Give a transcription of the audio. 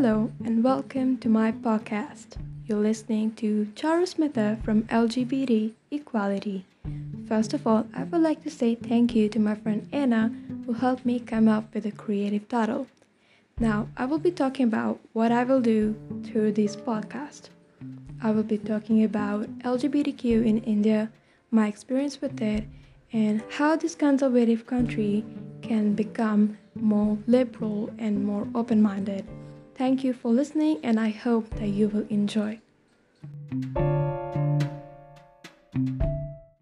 Hello and welcome to my podcast. You're listening to Charusmita from LGBT Equality. First of all, I would like to say thank you to my friend Anna who helped me come up with a creative title. Now, I will be talking about what I will do through this podcast. I will be talking about LGBTQ in India, my experience with it, and how this conservative country can become more liberal and more open minded. Thank you for listening, and I hope that you will enjoy.